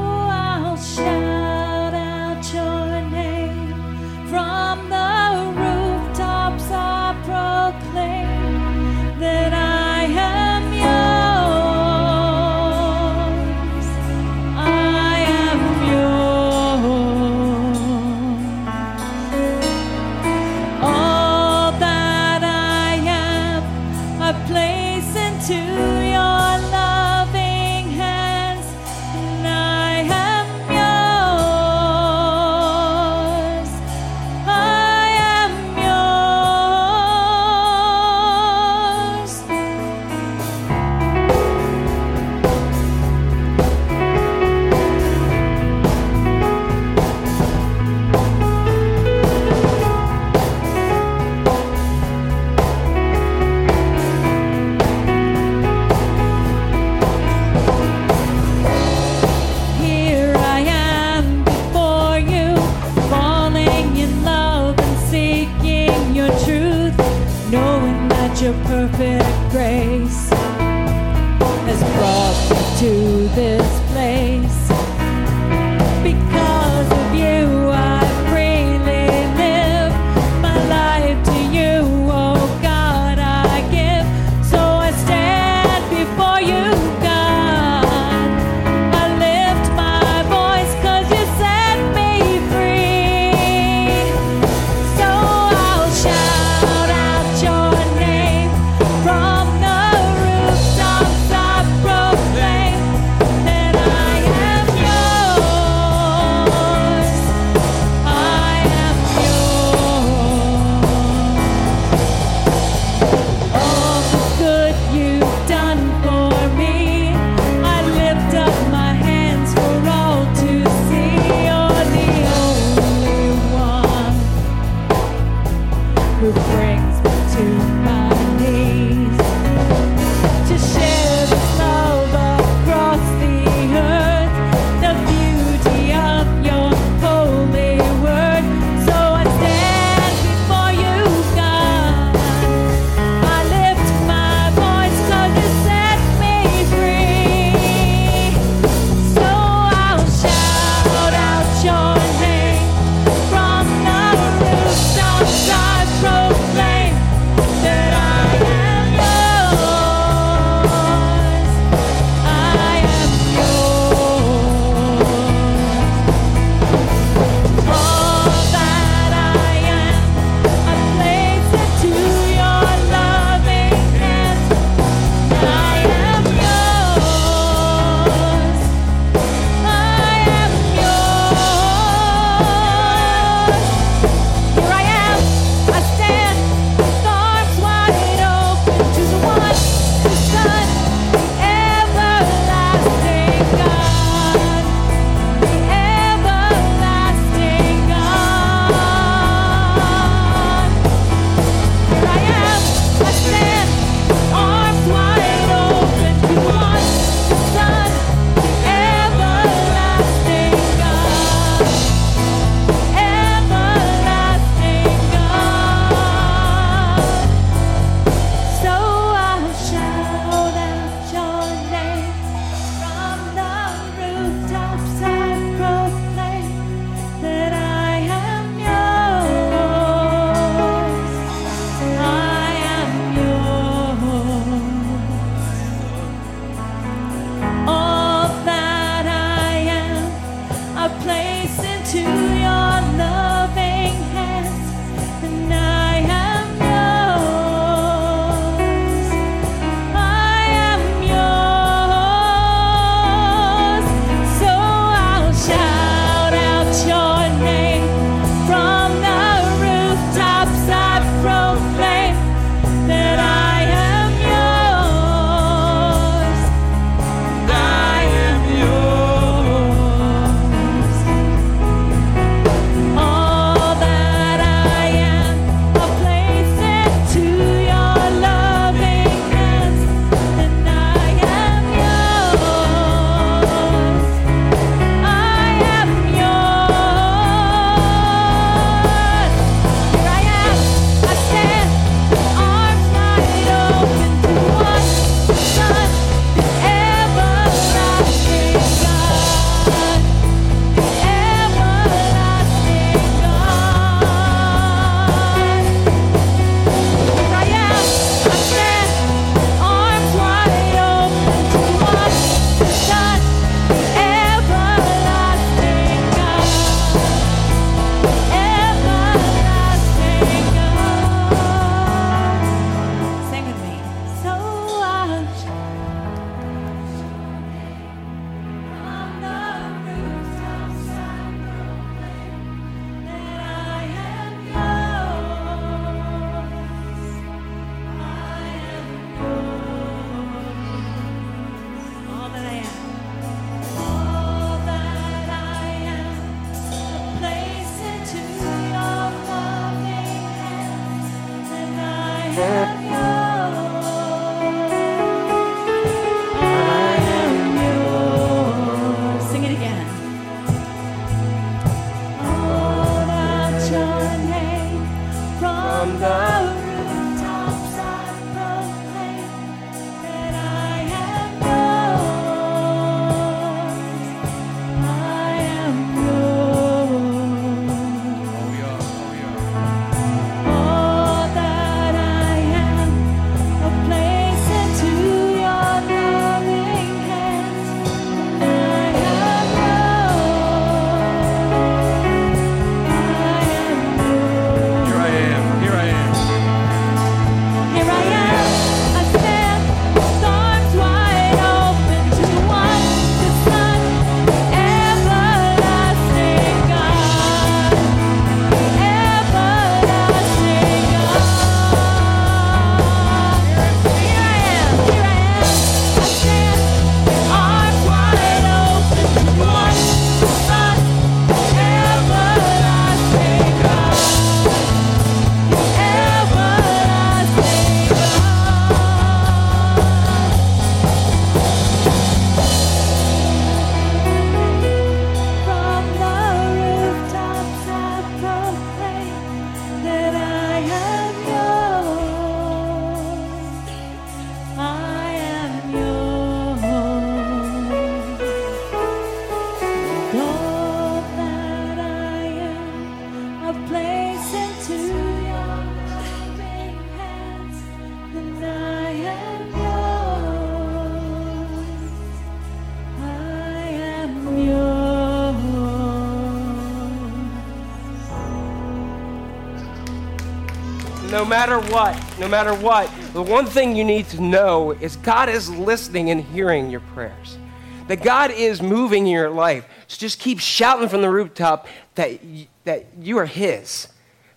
no matter what, no matter what, the one thing you need to know is God is listening and hearing your prayers. That God is moving in your life. So just keep shouting from the rooftop that, y- that you are His.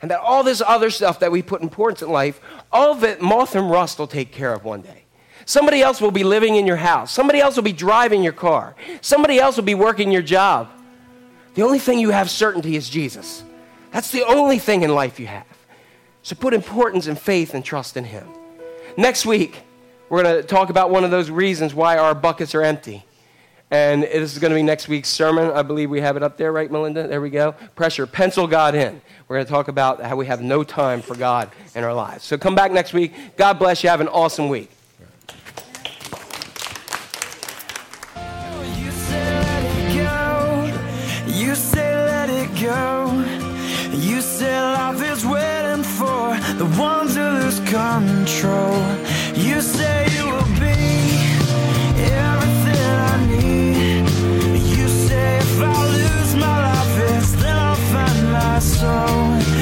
And that all this other stuff that we put importance in life, all of it, moth and rust will take care of one day. Somebody else will be living in your house. Somebody else will be driving your car. Somebody else will be working your job. The only thing you have certainty is Jesus. That's the only thing in life you have. So put importance and faith and trust in Him. Next week, we're going to talk about one of those reasons why our buckets are empty. And this is going to be next week's sermon. I believe we have it up there, right, Melinda? There we go. Pressure, pencil God in. We're going to talk about how we have no time for God in our lives. So come back next week. God bless you. Have an awesome week. You say let it go that life is waiting for the ones who lose control. You say you will be everything I need. You say if I lose my life, it's then I'll find my soul.